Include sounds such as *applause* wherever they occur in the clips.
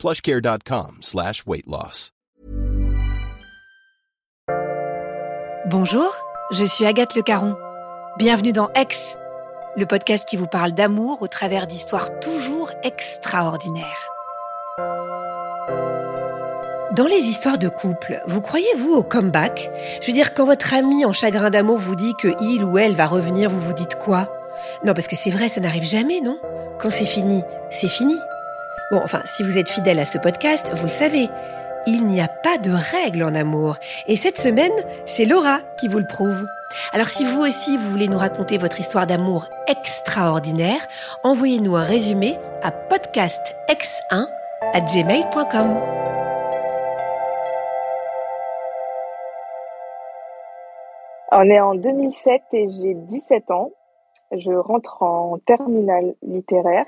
plushcare.com slash. Bonjour, je suis Agathe Le Caron. Bienvenue dans Ex, le podcast qui vous parle d'amour au travers d'histoires toujours extraordinaires. Dans les histoires de couple, vous croyez-vous au comeback? Je veux dire, quand votre ami en chagrin d'amour vous dit que il ou elle va revenir, vous vous dites quoi? Non, parce que c'est vrai, ça n'arrive jamais, non? Quand c'est fini, c'est fini. Bon, enfin, si vous êtes fidèle à ce podcast, vous le savez, il n'y a pas de règles en amour. Et cette semaine, c'est Laura qui vous le prouve. Alors si vous aussi, vous voulez nous raconter votre histoire d'amour extraordinaire, envoyez-nous un résumé à podcastx1 à gmail.com. On est en 2007 et j'ai 17 ans. Je rentre en terminale littéraire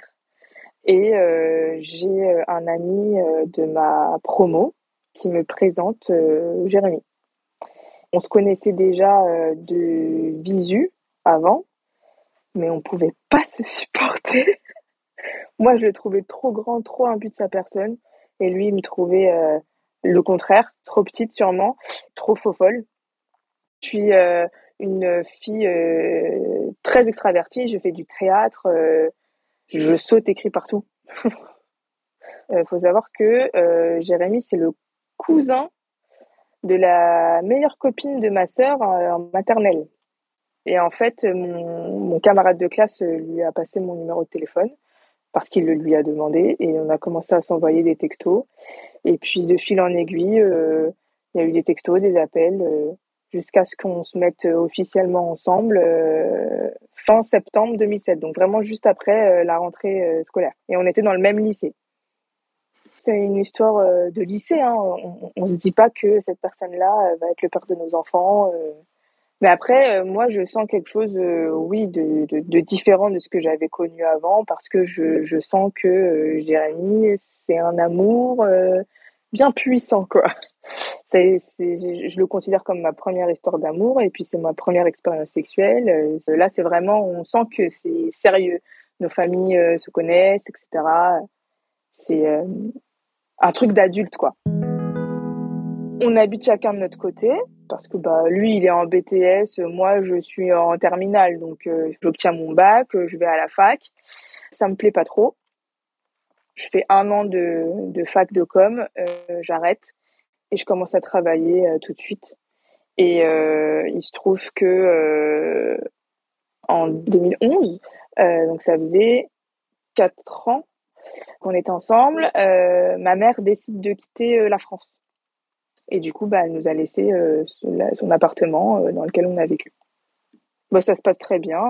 et euh, j'ai euh, un ami euh, de ma promo qui me présente Jérémy. On se connaissait déjà de visu avant, mais on pouvait pas se supporter. *laughs* Moi, je le trouvais trop grand, trop imbu de sa personne, et lui, il me trouvait le contraire, trop petite sûrement, trop faux folle. Je suis une fille très extravertie, je fais du théâtre, je saute écrit partout. Il *laughs* faut savoir que Jérémy, c'est le cousin de la meilleure copine de ma sœur en maternelle. Et en fait, mon, mon, camarade de classe lui a passé mon numéro de téléphone parce qu'il le lui a demandé et on a commencé à s'envoyer des textos. Et puis de fil en aiguille, il y a eu des textos, des appels jusqu'à ce qu'on se mette euh, officiellement ensemble euh, fin septembre 2007, donc vraiment juste après euh, la rentrée scolaire. Et on était dans le même lycée. C'est une histoire de lycée. Hein. On ne se dit pas que cette personne-là va être le père de nos enfants. Mais après, moi, je sens quelque chose, oui, de, de, différent de ce que j'avais connu avant, parce que je, je sens que Jérémy, c'est un amour bien puissant, quoi je le considère comme ma première histoire d'amour et puis c'est ma première expérience sexuelle. Euh, là, c'est vraiment, on sent que c'est sérieux. Nos familles euh, se connaissent, etc. C'est euh, un truc d'adulte, quoi. On habite chacun de notre côté parce que bah lui il est en BTS, moi je suis en terminale donc j'obtiens mon bac, je vais à la fac. Ça me plaît pas trop. Je fais un an de fac de com, j'arrête et je commence à travailler euh, tout de suite. Et euh, il se trouve que euh, en 2011, donc ça faisait quatre ans qu'on était ensemble, ma mère décide de quitter la France. Et du coup, bah, elle nous a laissé son appartement dans lequel on a vécu. Bah, ça se passe très bien.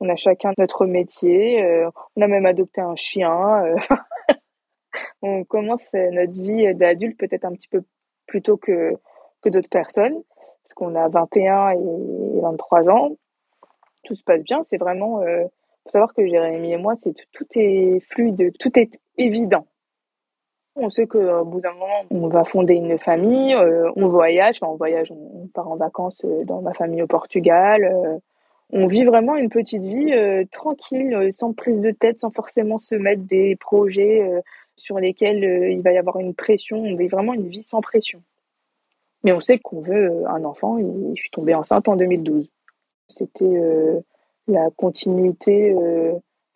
on a chacun notre métier. on a même adopté un chien. *laughs* on commence notre vie d'adulte peut-être un petit peu plus tôt que, que d'autres personnes, parce qu'on a 21 et 23 ans. Tout se passe bien, c'est vraiment... Euh, faut savoir que Jérémy et moi, c'est tout est fluide, tout est évident. On sait qu'au bout d'un moment, on va fonder une famille, euh, on voyage, on voyage, on, part en vacances euh, dans ma famille au Portugal. on vit vraiment une petite vie tranquille, sans prise de tête, sans forcément se mettre des projets sur lesquels euh, il va y avoir une pression. On veut vraiment une vie sans pression. Mais on sait qu'on veut euh, un enfant je suis tombée enceinte en 2012. C'était euh, la continuité,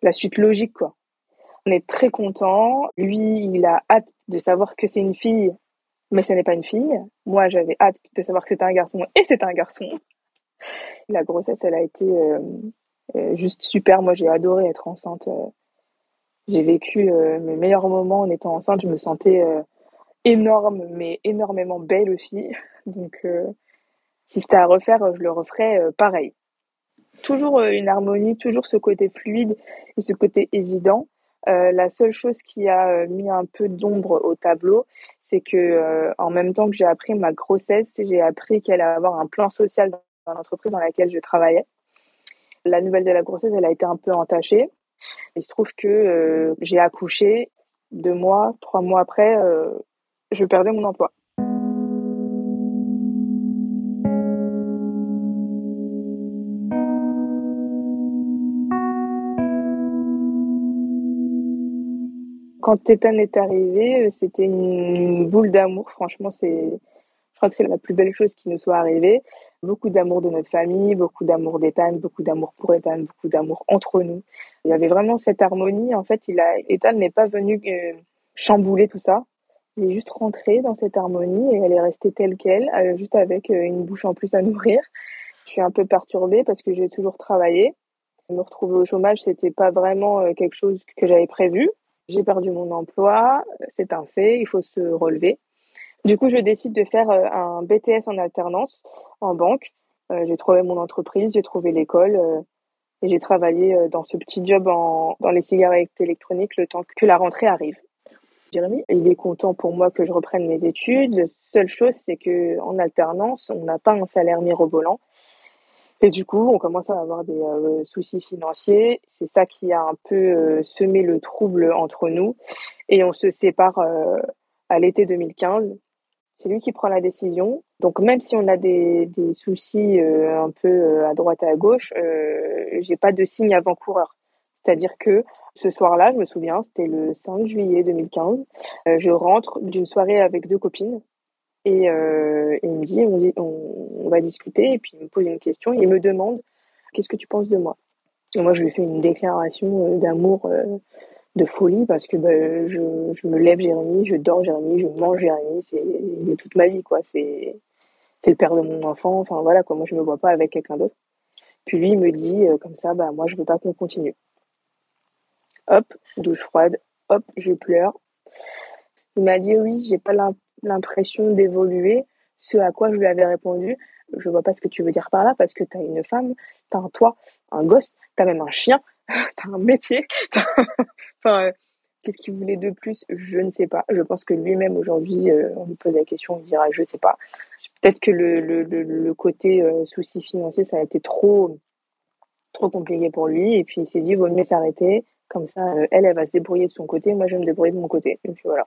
la suite logique, quoi. On est très content. Lui, il a hâte de savoir que c'est une fille, mais ce n'est pas une fille. Moi, j'avais hâte de savoir que c'était un garçon et c'est un garçon. La grossesse, elle a été juste super. Moi, j'ai adoré être enceinte. J'ai vécu euh, mes meilleurs moments en étant enceinte. Je me sentais euh, énorme, mais énormément belle aussi. *laughs* Donc, euh, si c'était à refaire, je le referais pareil. Toujours une harmonie, toujours ce côté fluide et ce côté évident. la seule chose qui a mis un peu d'ombre au tableau, c'est que en même temps que j'ai appris ma grossesse, j'ai appris qu'elle allait avoir un plan social dans l'entreprise dans laquelle je travaillais. La nouvelle de la grossesse, elle a été un peu entachée. Il se trouve que j'ai accouché deux mois, trois mois après, je perdais mon emploi. Quand Tétane est arrivé, euh, c'était une boule d'amour. Franchement, c'est, je crois que c'est la plus belle chose qui nous soit arrivée. Beaucoup d'amour de notre famille, beaucoup d'amour d'Ethan, beaucoup d'amour pour Ethan, beaucoup d'amour entre nous. Il y avait vraiment cette harmonie. En fait, il Ethan n'est pas venu euh, chambouler tout ça. Il est juste rentré dans cette harmonie et elle est restée telle qu'elle, euh, juste avec une bouche en plus à *laughs* nourrir. Je suis un peu perturbée parce que j'ai toujours travaillé. Me retrouver au chômage, c'était pas vraiment quelque chose que j'avais prévu. J'ai perdu mon emploi, c'est un fait, il faut se relever. Du coup, je décide de faire euh, un BTS en alternance en banque. Euh, j'ai trouvé mon entreprise, j'ai trouvé l'école euh, et j'ai travaillé dans ce petit job dans les cigarettes électroniques le temps que la rentrée arrive. Jérémy, il est content pour moi que je reprenne mes études. La seule chose, c'est que en alternance, on n'a pas un salaire mirobolant. Et du coup, on commence à avoir des soucis financiers. C'est ça qui a un peu semé le trouble entre nous. Et on se sépare à l'été 2015. C'est lui qui prend la décision. Donc même si on a des, des soucis un peu à droite et à gauche, j'ai pas de signe avant-coureur. C'est-à-dire que ce soir-là, je me souviens, c'était le 5 juillet 2015, je rentre d'une soirée avec deux copines et, euh, il me dit on, dit on, va discuter. Et puis il me pose une question. Il me demande Qu'est-ce que tu penses de moi? Et moi, je lui fais une déclaration euh, d'amour euh, de folie parce que bah, je, je, me lève Jérémy, je dors Jérémy, je mange Jérémy. C'est est toute ma vie. quoi. C'est c'est le père de mon enfant. Enfin voilà, quoi. moi, je me vois pas avec quelqu'un d'autre. Puis lui, il me dit euh, comme ça bah, Moi, je veux pas qu'on continue. Hop, douche froide. Hop, je pleure. Il m'a dit oui, j'ai pas l'impression d'évoluer. Ce à quoi je lui avais répondu, je vois pas ce que tu veux dire par là parce que tu as une femme, tu as un toit, un gosse, tu as même un chien, *laughs* tu as un métier. *laughs* enfin, euh, qu'est-ce qu'il voulait de plus? Je ne sais pas. Je pense que lui-même aujourd'hui, euh, on lui pose la question, il dira je sais pas. Peut-être que le, le, le, côté euh, souci financier, ça a été trop trop compliqué pour lui et puis il s'est dit vaut mieux s'arrêter comme ça elle elle va se débrouiller de son côté moi je vais me débrouiller de mon côté et puis voilà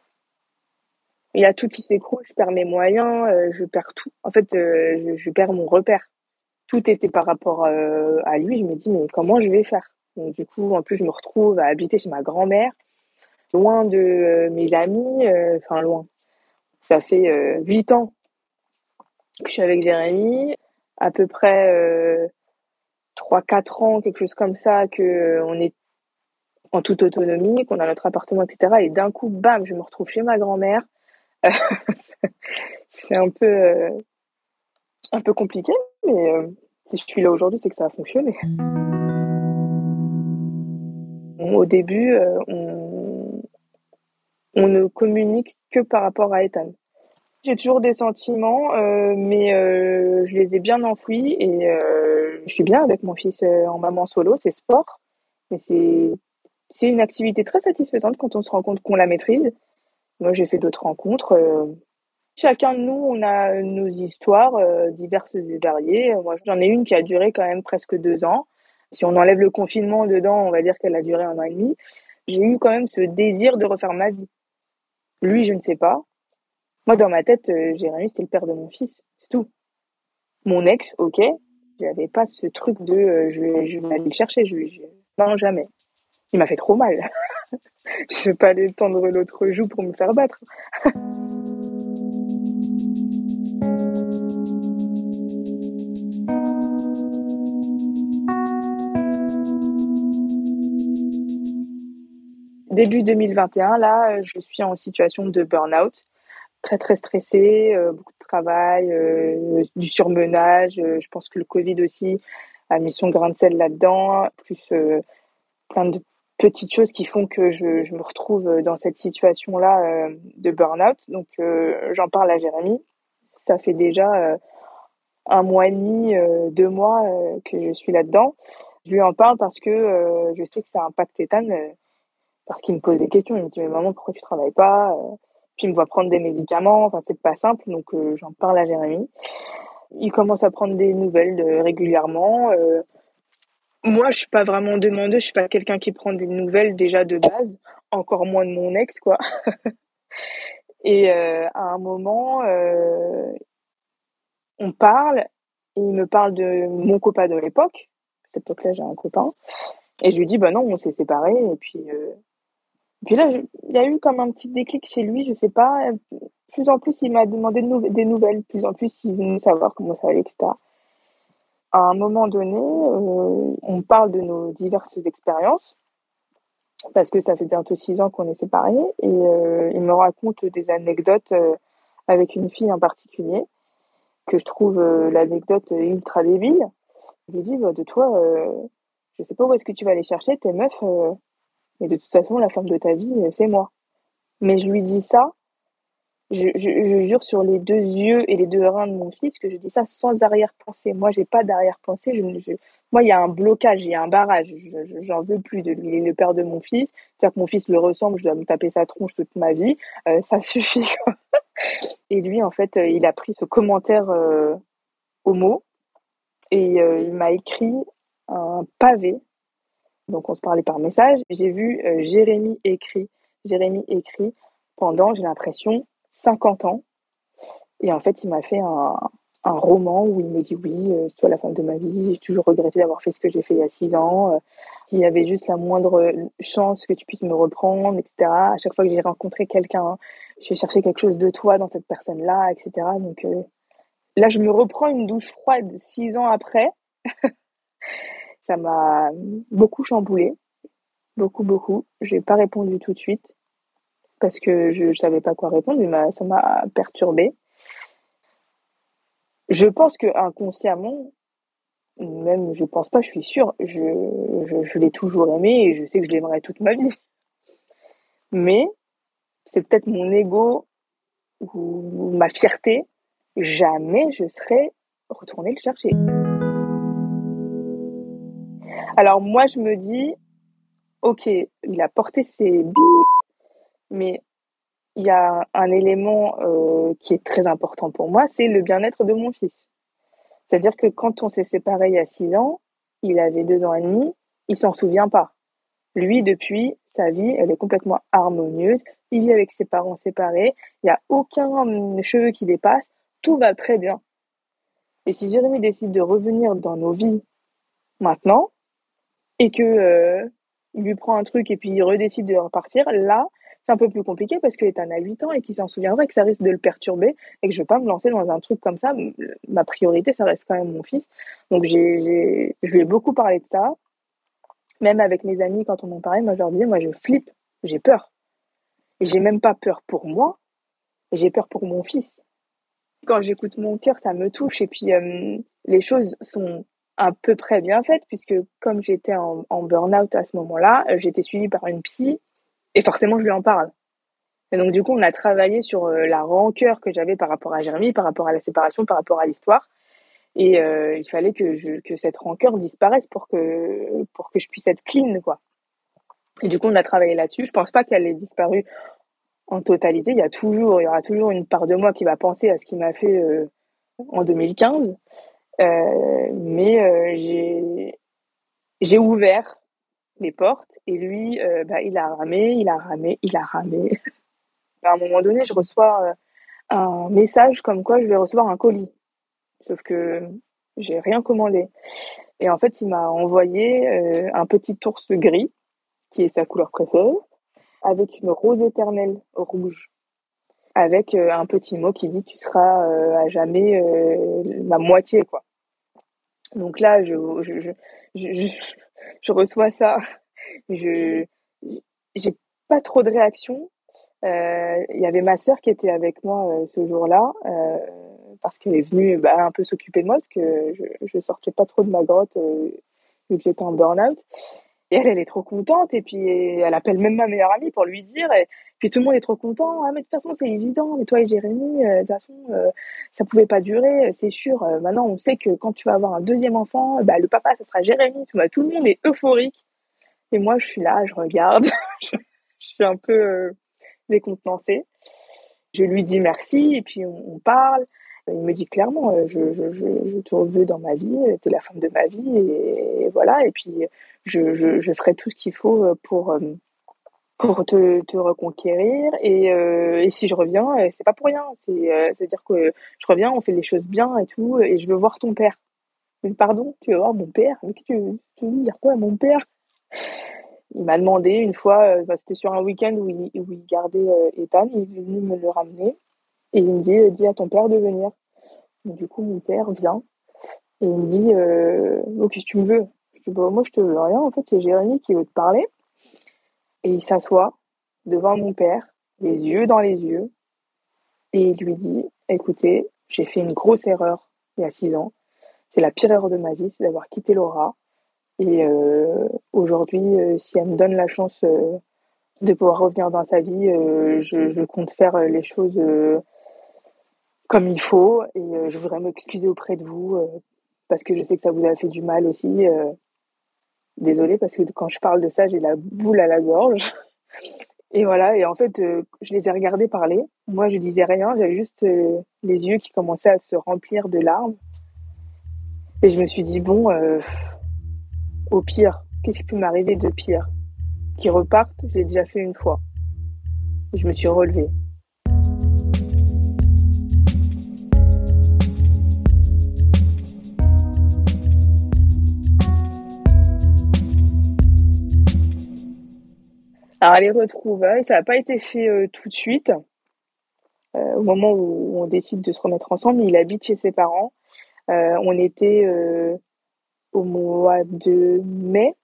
il y a tout qui s'écroule, je perds mes moyens, euh, je perds tout. En fait, euh, je, perds mon repère. Tout était par rapport euh, à lui. Je me dis, mais comment je vais faire? Du coup, en plus, je me retrouve à habiter chez ma grand-mère, loin de mes amis, enfin loin. Ça fait huit ans que je suis avec Jérémy, à peu près trois, quatre ans, quelque chose comme ça, que on est en toute autonomie, qu'on a notre appartement, etc. Et d'un coup, bam, je me retrouve chez ma grand-mère *laughs* c'est un peu, euh, un peu compliqué, mais euh, si je suis là aujourd'hui, c'est que ça a fonctionné. Au début, euh, on, ne communique que par rapport à Ethan. J'ai toujours des sentiments, mais je les ai bien enfouis et je suis bien avec mon fils en maman solo, c'est sport, mais c'est c'est une activité très satisfaisante quand on se rend compte qu'on la maîtrise moi, j'ai fait d'autres rencontres. Euh. Chacun de nous, on a nos histoires euh, diverses et variées. Moi, j'en ai une qui a duré quand même presque deux ans. Si on enlève le confinement dedans, on va dire qu'elle a duré un an et demi. J'ai eu quand même ce désir de refaire ma vie. Lui, je ne sais pas. Moi, dans ma tête, euh, Jérémy, c'était le père de mon fils. C'est tout. Mon ex, ok. J'avais pas ce truc de je, vais, je vais aller le chercher. Je, je... Non, jamais il m'a fait trop mal. *laughs* je vais pas aller tendre l'autre joue pour me faire battre. *laughs* Début 2021, là, je suis en situation de burn-out, très très stressée, euh, beaucoup de travail, euh, du surmenage. Euh, je pense que le Covid aussi a mis son grain de sel là-dedans, plus plein de petites choses qui font que je, me retrouve dans cette situation-là euh, de burn-out. Donc, euh, j'en parle à Jérémy. Ça fait déjà euh, un mois et demi, deux mois que je suis là-dedans. Je lui en parle parce que je sais que ça impacte Ethan. Parce qu'il me pose des questions. Il me dit mais maman pourquoi tu travailles pas Puis il me voit prendre des médicaments. Enfin c'est pas simple donc j'en parle à Jérémy. Il commence à prendre des nouvelles régulièrement. moi je suis pas vraiment demandeuse. Je suis pas quelqu'un qui prend des nouvelles déjà de base. Encore moins de mon ex quoi. *laughs* Et à un moment, on parle et il me parle de mon copain de l'époque. À cette époque-là, j'ai un copain. Et je lui dis, bah non, on s'est séparés. Et puis, euh... puis là, il y a eu comme un petit déclic chez lui, je sais pas. Plus en plus, il m'a demandé des nouvelles. Plus en plus, il venait savoir comment ça allait, etc. À un moment donné, euh, on parle de nos diverses expériences. Parce que ça fait bientôt six ans qu'on est séparés. Et euh, il me raconte des anecdotes euh, avec une fille en particulier que je trouve euh, l'anecdote ultra débile. Je lui dis, bah, de toi, je sais pas où est-ce que tu vas aller chercher tes meufs, mais de toute façon, la femme de ta vie, c'est moi. Mais je lui dis ça, je, jure sur les deux yeux et les deux reins de mon fils que je dis ça sans arrière-pensée. Moi, j'ai pas d'arrière-pensée. Moi, il y a un blocage, il y a un barrage. J'en veux plus de lui. Il est le père de mon fils. C'est-à-dire que mon fils le ressemble, je dois me taper sa tronche toute ma vie. ça *laughs* suffit. Et lui, en fait, euh, il a pris ce commentaire euh, mot et euh, il m'a écrit un pavé. Donc on se parlait par message. J'ai vu Jérémy écrit, Jérémy écrit pendant, j'ai l'impression, 50 ans. Et en fait, il m'a fait un, roman où il me dit oui, c'est toi la femme de ma vie, j'ai toujours regretté d'avoir fait ce que j'ai fait il y a 6 ans. S'il y avait juste la moindre chance que tu puisses me reprendre, etc. À chaque fois que j'ai rencontré quelqu'un, je vais chercher quelque chose de toi dans cette personne-là, etc. Donc euh, là, je me reprends une douche froide six ans après. *laughs* ça m'a beaucoup chamboulé, beaucoup, beaucoup. Je n'ai pas répondu tout de suite parce que je ne savais pas quoi répondre, mais ça m'a perturbé. Je pense que inconsciemment, même je pense pas, je suis sûre, je, je, je l'ai toujours aimé et je sais que je l'aimerai toute ma vie. Mais c'est peut-être mon ego ou ma fierté, jamais je serais retournée le chercher. Alors moi, je me dis, ok, il a porté ses billes, mais il y a un élément euh, qui est très important pour moi, c'est le bien-être de mon fils. C'est-à-dire que quand on s'est séparés il y a six ans, il avait deux ans et demi, il s'en souvient pas. Lui, depuis, sa vie, elle est complètement harmonieuse. Il vit avec ses parents séparés. Il n'y a aucun cheveu qui dépasse. Tout va très bien. Et si Jérémy décide de revenir dans nos vies maintenant, et que euh, lui prend un truc et puis il redécide de repartir, là, c'est un peu plus compliqué parce qu'il est un à 8 ans et qu'il s'en souviendra et que ça risque de le perturber et que je ne vais pas me lancer dans un truc comme ça. Ma priorité, ça reste quand même mon fils. Donc, j'ai, je lui ai beaucoup parlé de ça. Même avec mes amis, quand on en parlait, moi je leur disais, moi je flippe, j'ai peur. Et j'ai même pas peur pour moi, j'ai peur pour mon fils. Quand j'écoute mon cœur, ça me touche. Et puis euh, les choses sont à peu près bien faites, puisque comme j'étais en, burn-out à ce moment-là, euh, j'étais suivie par une psy, et forcément je lui en parle. Et donc du coup, on a travaillé sur euh, la rancœur que j'avais par rapport à Jérémy, par rapport à la séparation, par rapport à l'histoire. Et euh, il fallait que, cette rancœur disparaisse pour que, pour que je puisse être clean, quoi. Et du coup, on a travaillé là-dessus. Je pense pas qu'elle ait disparu en totalité. Il y a toujours, il y aura toujours une part de moi qui va penser à ce qu'il m'a fait en 2015. Euh, mais euh, j'ai, ouvert les portes et lui, euh, bah, il a ramé, il a ramé, il a ramé. *laughs* à un moment donné, je reçois un message comme quoi je vais recevoir un colis. Sauf que j'ai rien commandé. Et en fait, il m'a envoyé un petit ours gris, qui est sa couleur préférée, avec une rose éternelle rouge, avec un petit mot qui dit tu seras à jamais ma moitié, quoi. Donc là, je, je, je, je, je reçois ça, je j'ai pas trop de réaction. Il y avait ma sœur qui était avec moi ce jour-là parce qu'elle est venue bah, un peu s'occuper de moi, parce que je ne sortais pas trop de ma grotte euh, vu que j'étais en burn-out. Et elle, elle est trop contente, et puis elle appelle même ma meilleure amie pour lui dire, et puis tout le monde est trop content. Ah, mais de toute façon, c'est évident, mais toi et Jérémy, euh, de toute façon, euh, ça pouvait pas durer, c'est sûr. maintenant, on sait que quand tu vas avoir un deuxième enfant, bah, le papa, ça sera Jérémy. Tout, le monde est euphorique. Et moi, je suis là, je regarde. *laughs* suis un peu décontenancée. Je lui dis merci et puis on, parle. Il me dit clairement, je, je, je, te veux dans ma vie, tu es la femme de ma vie et, voilà. Et puis je, ferai tout ce qu'il faut pour pour te, reconquérir. Et, euh, et si je reviens c'est pas pour rien. C'est à dire que je reviens on fait les choses bien et tout et je veux voir ton père. Mais pardon tu veux voir mon père? Mais tu veux, tu veux dire quoi mon père? Il m'a demandé une fois, euh, bah, c'était sur un week-end où il, où il gardait euh, Ethan, il est venu me le ramener. Et il me dit euh, dis à ton père de venir. du coup, mon père vient. Et il me dit euh, oh, qu'est-ce que tu me veux? Dis bah, moi je te veux rien, en fait c'est Jérémy qui veut te parler. Et il s'assoit devant mon père, les yeux dans les yeux, et il lui dit écoutez, j'ai fait une grosse erreur il y a six ans. C'est la pire erreur de ma vie, c'est d'avoir quitté Laura. Et euh, aujourd'hui, euh, si elle me donne la chance euh, de pouvoir revenir dans sa vie, je, compte faire les choses comme il faut. Et je voudrais m'excuser auprès de vous parce que je sais que ça vous a fait du mal aussi. Désolée parce que quand je parle de ça, j'ai la boule à la gorge. Et voilà, et en fait, je les ai regardés parler. Moi, je disais rien, j'avais juste les yeux qui commençaient à se remplir de larmes. Et je me suis dit, bon, au pire, qu'est-ce qui peut m'arriver de pire? Qui repartent, je l'ai déjà fait une fois. je me suis relevée. Alors les retrouvailles, ça n'a pas été fait euh, tout de suite. Euh, au moment où on décide de se remettre ensemble, il habite chez ses parents. Euh, on était au mois de mai.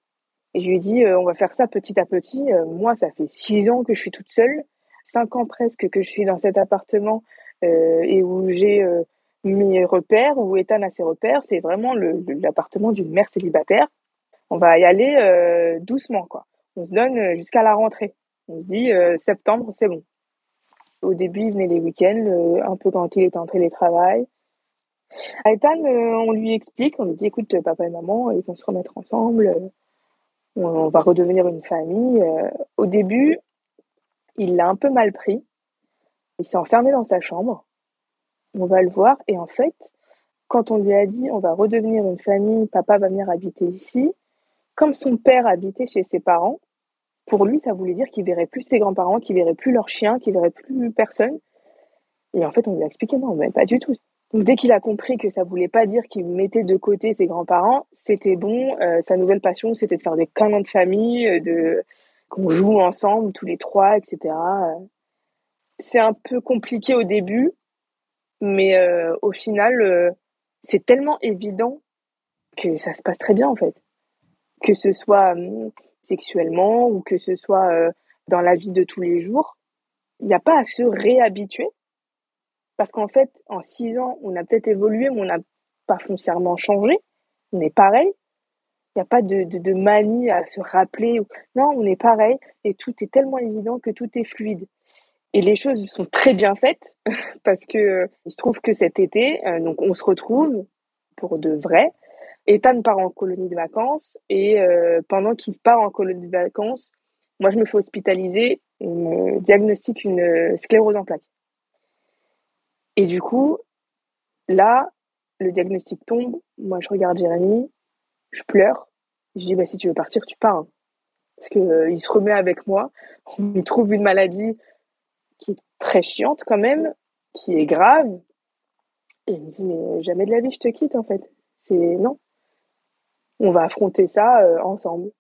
Et je lui ai dit, euh, on va faire ça petit à petit. Moi, ça fait six ans que je suis toute seule, cinq ans presque que je suis dans cet appartement et où j'ai mes repères, où Ethan a ses repères. C'est vraiment l'appartement d'une mère célibataire. On va y aller doucement, quoi. On se donne jusqu'à la rentrée. On se dit, septembre, c'est bon. Au début, il venait les week-ends, un peu quand il était en télétravail. À Ethan, euh, on lui explique, on lui dit écoute, papa et maman, ils vont se remettre ensemble, euh, on va redevenir une famille. Euh. Au début, il l'a un peu mal pris. Il s'est enfermé dans sa chambre. On va le voir. Et en fait, quand on lui a dit on va redevenir une famille, papa va venir habiter ici, comme son père habitait chez ses parents, pour lui, ça voulait dire qu'il verrait plus ses grands-parents, qu'il verrait plus leur chien, qu'il verrait plus personne. Et en fait, on lui a expliqué non, mais pas du tout. Donc dès qu'il a compris que ça voulait pas dire qu'il mettait de côté ses grands-parents, c'était bon. Euh, sa nouvelle passion, c'était de faire des câlins de famille, euh, de qu'on joue ensemble tous les trois, etc. C'est un peu compliqué au début, mais euh, au final, c'est tellement évident que ça se passe très bien en fait. Que ce soit sexuellement ou que ce soit dans la vie de tous les jours, il n'y a pas à se réhabituer parce qu'en fait, en six ans, on a peut-être évolué, mais on n'a pas foncièrement changé. On est pareil. Il n'y a pas de, de, manie à se rappeler. Non, on est pareil. Et tout est tellement évident que tout est fluide. Et les choses sont très bien faites *laughs* parce que euh, se trouve que cet été, euh, donc on se retrouve pour de vrai. Ethan part en colonie de vacances et euh, pendant qu'il part en colonie de vacances, moi je me fais hospitaliser, on me diagnostique une sclérose en plaques. Et du coup, là, le diagnostic tombe. Moi, je regarde Jérémy, je pleure. Je dis, bah, si tu veux partir, tu pars. Hein. Parce qu'il euh, se remet avec moi. On lui trouve une maladie qui est très chiante quand même, qui est grave. Et il me dit, mais jamais de la vie, je te quitte, en fait. C'est non. On va affronter ça euh, ensemble.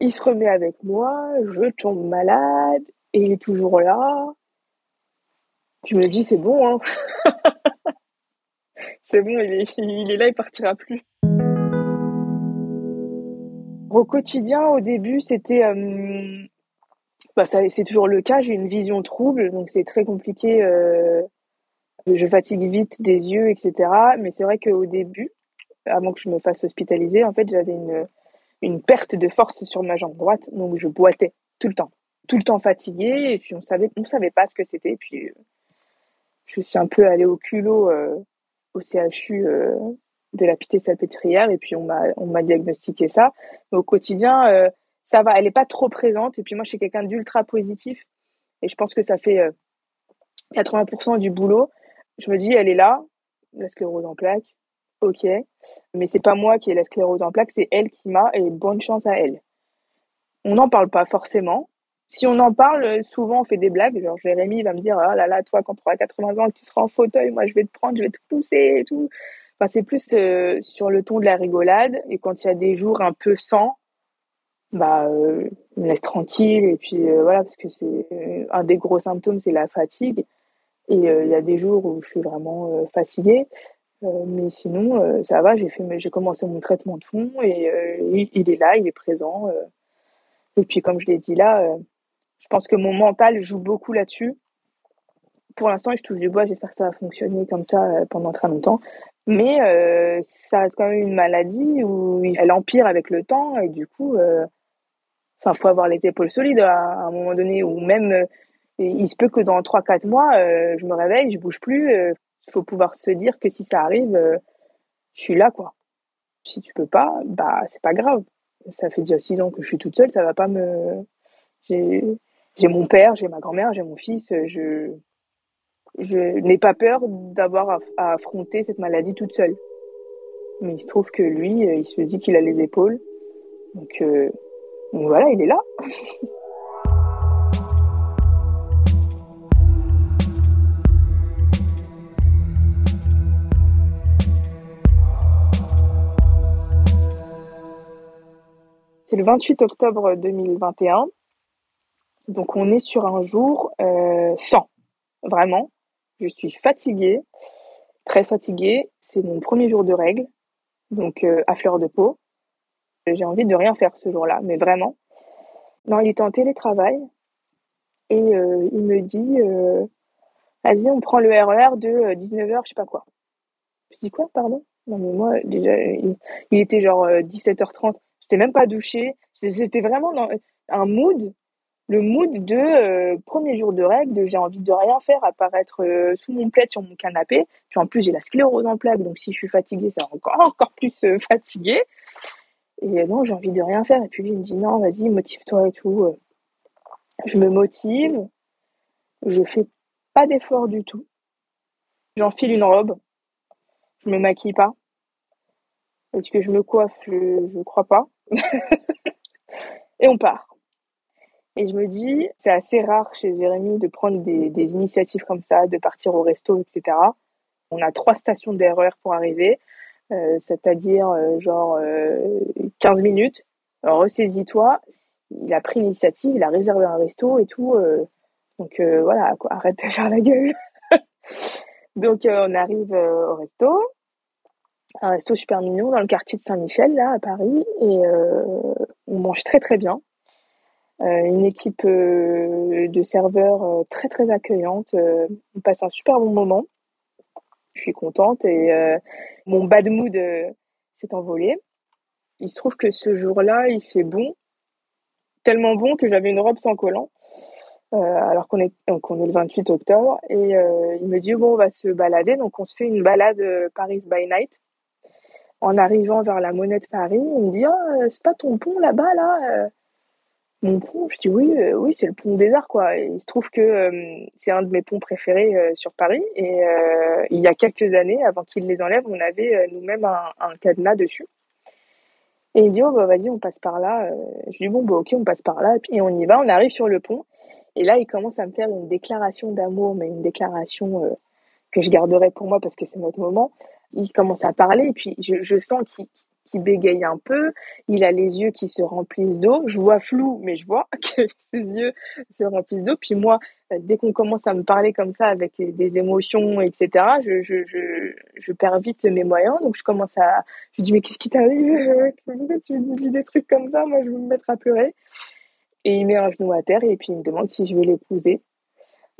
Il se remet avec moi, je tombe malade, et il est toujours là. Je me dis, c'est bon, hein. *laughs* c'est bon, il est, il est là, il partira plus. Au quotidien, au début, c'était. Euh, bah, c'est toujours le cas, j'ai une vision trouble, donc c'est très compliqué. Euh, je fatigue vite des yeux, etc. Mais c'est vrai qu'au début, avant que je me fasse hospitaliser, en fait, j'avais une, une perte de force sur ma jambe droite, donc je boitais tout le temps. Tout le temps fatiguée, et puis on savait, on savait pas ce que c'était, puis je suis un peu allée au culot euh, au CHU euh, de la Pité-Salpêtrière et puis on m'a on m'a diagnostiqué ça. Mais au quotidien, euh, ça va, elle est pas trop présente. Et puis moi, je suis quelqu'un d'ultra positif. Et je pense que ça fait 80% euh, du boulot. Je me dis, elle est là, la sclérose en plaques. Ok. Mais c'est pas moi qui ai la sclérose en plaques, c'est elle qui m'a et bonne chance à elle. On n'en parle pas forcément. Si on en parle, souvent on fait des blagues. Genre Jérémy va me dire, oh là là, toi, quand tu auras 80 ans, tu seras en fauteuil, moi je vais te prendre, je vais te pousser et tout. Enfin, c'est plus euh, sur le ton de la rigolade. Et quand il y a des jours un peu sans, bah, euh, me laisse tranquille. Et puis euh, voilà, parce que c'est euh, un des gros symptômes, c'est la fatigue. Et il y a des jours où je suis vraiment fatiguée. Mais sinon, ça va, j'ai fait, j'ai commencé mon traitement de fond et il, est là, il est présent. et puis, comme je l'ai dit là, je pense que mon mental joue beaucoup là-dessus. Pour l'instant, je touche du bois, j'espère que ça va fonctionner comme ça pendant très longtemps. Mais ça reste quand même une maladie où elle empire avec le temps et du coup, Enfin, faut avoir les épaules solides à, un moment donné, ou même, euh, il se peut que dans 3-4 mois, euh, je me réveille, je bouge plus. Il euh, faut pouvoir se dire que si ça arrive, je suis là, quoi. Si tu peux pas, bah, c'est pas grave. Ça fait déjà 6 ans que je suis toute seule, ça va pas me. J'ai mon père, j'ai ma grand-mère, j'ai mon fils. Je, je n'ai pas peur d'avoir à, affronter cette maladie toute seule. Mais il se trouve que lui, il se dit qu'il a les épaules. Donc, donc voilà, il est là. *laughs* C'est le 28 octobre 2021. Donc on est sur un jour euh, sans. Vraiment. Je suis fatiguée, très fatiguée. C'est mon premier jour de règles, donc euh, à fleur de peau. J'ai envie de rien faire ce jour-là, mais vraiment. Non, il était en télétravail et euh, il me dit Vas-y, on prend le RER e de 19h, euh, je sais pas quoi. Je dis quoi, pardon? Non, mais moi, déjà, il, était genre 17h30. J'étais même pas douchée. J'étais vraiment un mood, le mood de premier jour de règle, de j'ai envie de rien faire part être sous mon plaid sur mon canapé. Puis en plus, j'ai la sclérose en plaque, donc si je suis fatiguée, c'est encore, *laughs* encore plus fatiguée. Et non, j'ai envie de rien faire. Et puis lui, il me dit non, vas-y, motive-toi et tout. Je me motive. Je fais pas d'effort du tout. J'enfile une robe. Je me maquille pas. Est-ce que je me coiffe Je ne crois pas. Et on part. Et je me dis, c'est assez rare chez Jérémy de prendre des, initiatives comme ça, de partir au resto, etc. On a trois stations d'erreur pour arriver. Euh, c'est-à-dire euh, genre 15 euh, minutes. Ressaisis-toi. Il a pris l'initiative, il a réservé un resto et tout. donc voilà, arrête de faire la gueule. *laughs* donc on arrive au resto un resto super mignon dans le quartier de Saint-Michel, là, à Paris, et on mange très très bien. une équipe de serveurs très très accueillante. on passe un super bon moment je suis contente et euh, mon bad mood euh, s'est envolé. Il se trouve que ce jour-là, il fait bon, tellement bon que j'avais une robe sans collant. Euh, alors qu'on est, est le 28 octobre, et il me dit bon, on va se balader. Donc on se fait une balade Paris by night. En arrivant vers la Monnaie de Paris, il me dit oh, c'est pas ton pont là-bas là mon pont, je dis oui, euh, oui, c'est le pont des Arts, quoi. il se trouve que euh, c'est un de mes ponts préférés euh, sur Paris. Et il y a quelques années, avant qu'ils les enlèvent, on avait nous-mêmes un, cadenas dessus. Et il dit, oh, bah, vas-y, on passe par là. je dis, bon, bah, ok, on passe par là. Et puis on y va, on arrive sur le pont. Et là, il commence à me faire une déclaration d'amour, mais une déclaration que je garderai pour moi parce que c'est notre moment. Il commence à parler, et puis je, sens qu'il qui bégaye un peu, il a les yeux qui se remplissent d'eau. Je vois flou, mais je vois *laughs* que ses yeux se remplissent d'eau. Puis moi, euh, dès qu'on commence à me parler comme ça avec des émotions, etc., je, je, perds vite mes moyens. Donc je commence à... Je dis, mais qu'est-ce qui t'arrive? Tu me dis des trucs comme ça? Moi, je vais me mettre à pleurer. Et il met un genou à terre et puis il me demande si je vais l'épouser.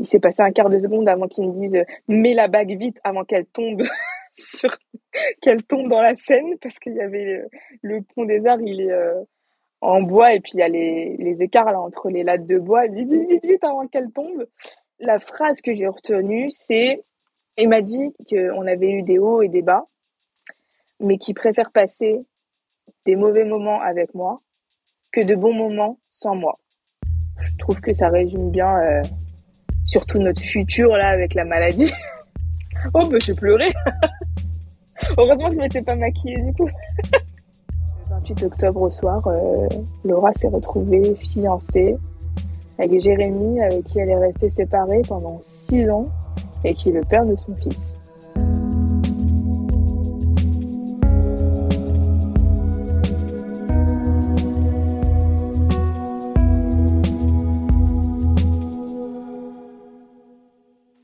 Il s'est passé un quart de seconde avant qu'il me dise mets la bague vite avant qu'elle tombe *laughs* *laughs* sur qu'elle tombe dans la Seine parce qu'il y avait le, pont des Arts, il est euh, en bois et puis il y a les, les, écarts là entre les lattes de bois. Vite, vite, vite, vite avant qu'elle tombe. La phrase que j'ai retenue, c'est il m'a dit qu'on avait eu des hauts et des bas, mais qu'il préfère passer des mauvais moments avec moi que de bons moments sans moi. Je trouve que ça résume bien euh, surtout notre futur là avec la maladie. *laughs* oh, bah j'ai pleuré. *laughs* Heureusement que je m'étais pas maquillée du coup. Le 28 octobre au soir, euh, Laura s'est retrouvée fiancée avec Jérémy, avec qui elle est restée séparée pendant six ans et qui est le père de son fils.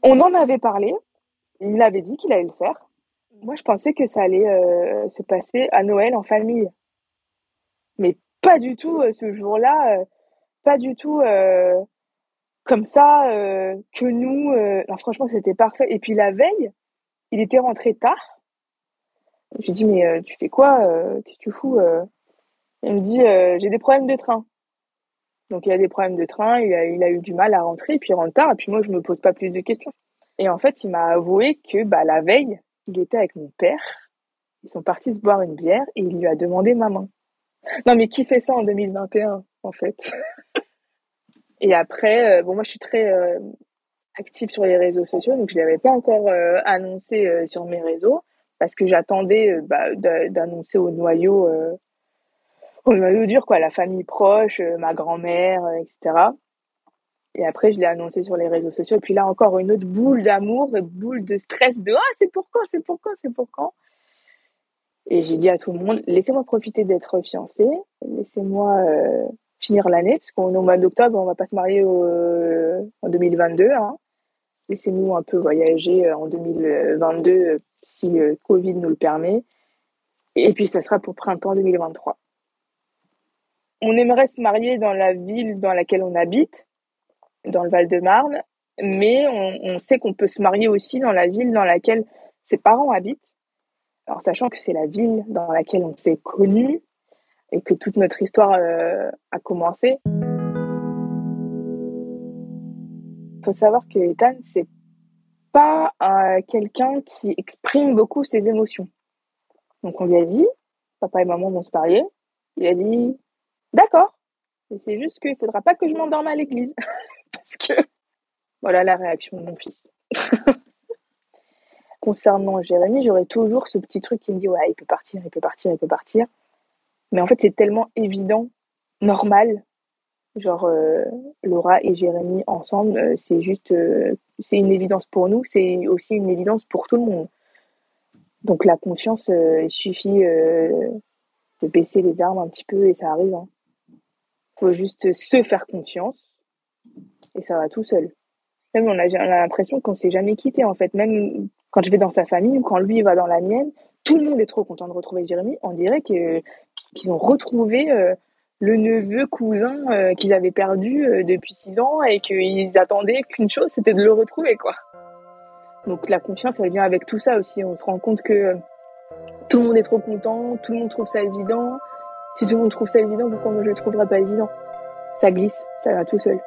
On en avait parlé, il avait dit qu'il allait le faire. Moi, je pensais que ça allait euh, se passer à Noël en famille. Mais pas du tout euh, ce jour-là, euh, pas du tout comme ça que nous. Non, franchement, c'était parfait. Et puis la veille, il était rentré tard. Je lui dis mais tu fais quoi Qu'est-ce que tu fous Il me dit j'ai des problèmes de train. Donc il a des problèmes de train, il a, il a eu du mal à rentrer, et puis il rentre tard, et puis moi je me pose pas plus de questions. Et en fait, il m'a avoué que bah, la veille, il était avec mon père, ils sont partis se boire une bière, et il lui a demandé ma main. Non mais qui fait ça en 2021, en fait? Et après, euh, bon moi je suis très euh, active sur les réseaux sociaux, donc je l'avais pas encore euh, annoncé sur mes réseaux, parce que j'attendais bah, d'annoncer au noyau au noyau dur, quoi, la famille proche, ma grand-mère, etc. Et après, je l'ai annoncé sur les réseaux sociaux. Et puis là, encore une autre boule d'amour, boule de stress de ah, c'est pour quand, c'est pour quand, c'est pour quand? Et j'ai dit à tout le monde, laissez-moi profiter d'être fiancée, laissez-moi euh, finir l'année, parce qu'au mois d'octobre, on va pas se marier en 2022. Hein. Laissez-nous un peu voyager en 2022 si le Covid nous le permet. Et puis, ça sera pour printemps 2023 on aimerait se marier dans la ville dans laquelle on habite, dans le Val-de-Marne, mais on, sait qu'on peut se marier aussi dans la ville dans laquelle ses parents habitent. Alors, sachant que c'est la ville dans laquelle on s'est connu et que toute notre histoire euh, a commencé. Il faut savoir que Ethan, c'est pas euh, quelqu'un qui exprime beaucoup ses émotions. Donc, on lui a dit, papa et maman vont se marier. Il a dit, D'accord. C'est juste qu'il ne faudra pas que je m'endorme à l'église. *laughs* Voilà la réaction de mon fils. *laughs* Concernant Jérémy, j'aurais toujours ce petit truc qui me dit Ouais, il peut partir, il peut partir, il peut partir. Mais en fait, c'est tellement évident, normal. Genre, euh, Laura et Jérémy ensemble, euh, c'est juste. Euh, c'est une évidence pour nous, c'est aussi une évidence pour tout le monde. Donc, la confiance, il suffit de baisser les armes un petit peu et ça arrive. Hein faut juste se faire confiance et ça va tout seul. Même on a, l'impression qu'on s'est jamais quitté en fait. Même quand je vais dans sa famille ou quand lui va dans la mienne, tout le monde est trop content de retrouver Jérémy. On dirait qu'ils ont retrouvé euh, le neveu cousin euh, qu'ils avaient perdu euh, depuis six ans et qu'ils attendaient qu'une chose, c'était de le retrouver. Donc la confiance, elle vient avec tout ça aussi. On se rend compte que tout le monde est trop content, tout le monde trouve ça évident. Si tout le monde trouve ça évident, pourquoi moi je le trouverais pas évident? Ça glisse, ça va tout seul.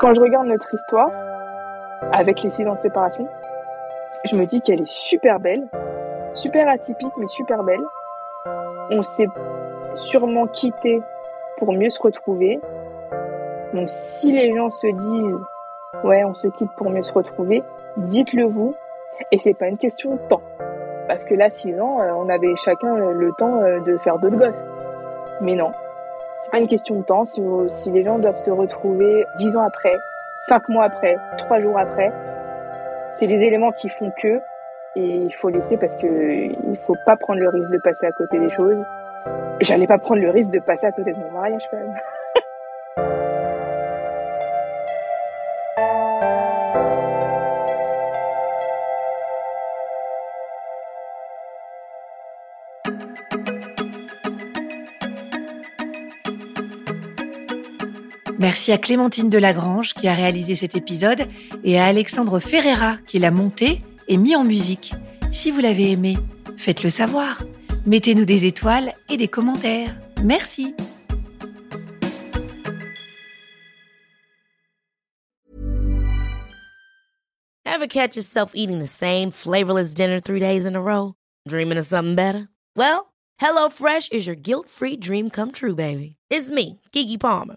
Quand je regarde notre histoire, avec les six ans de séparation, je me dis qu'elle est super belle, super atypique, mais super belle. On s'est sûrement quitté pour mieux se retrouver. Donc si les gens se disent ouais, on se quitte pour mieux se retrouver, dites-le vous. Et c'est pas une question de temps. Parce que là, six ans, euh, on avait chacun le temps euh, de faire d'autres gosses. Mais non. C'est pas une question de temps. Si, les gens doivent se retrouver dix ans après, cinq mois après, trois jours après, c'est les éléments qui font que, et il faut laisser parce que il faut pas prendre le risque de passer à côté des choses. J'allais pas prendre le risque de passer à côté de mon mariage quand même. Merci à Clémentine Delagrange qui a réalisé cet épisode et à Alexandre Ferreira qui l'a monté et mis en musique. Si vous l'avez aimé, faites-le savoir. Mettez-nous des étoiles et des commentaires. Merci. Ever catch yourself eating the same flavorless dinner three days in a row? Dreaming of something better? Well, HelloFresh is your guilt-free dream come true, baby. It's me, Kiki Palmer.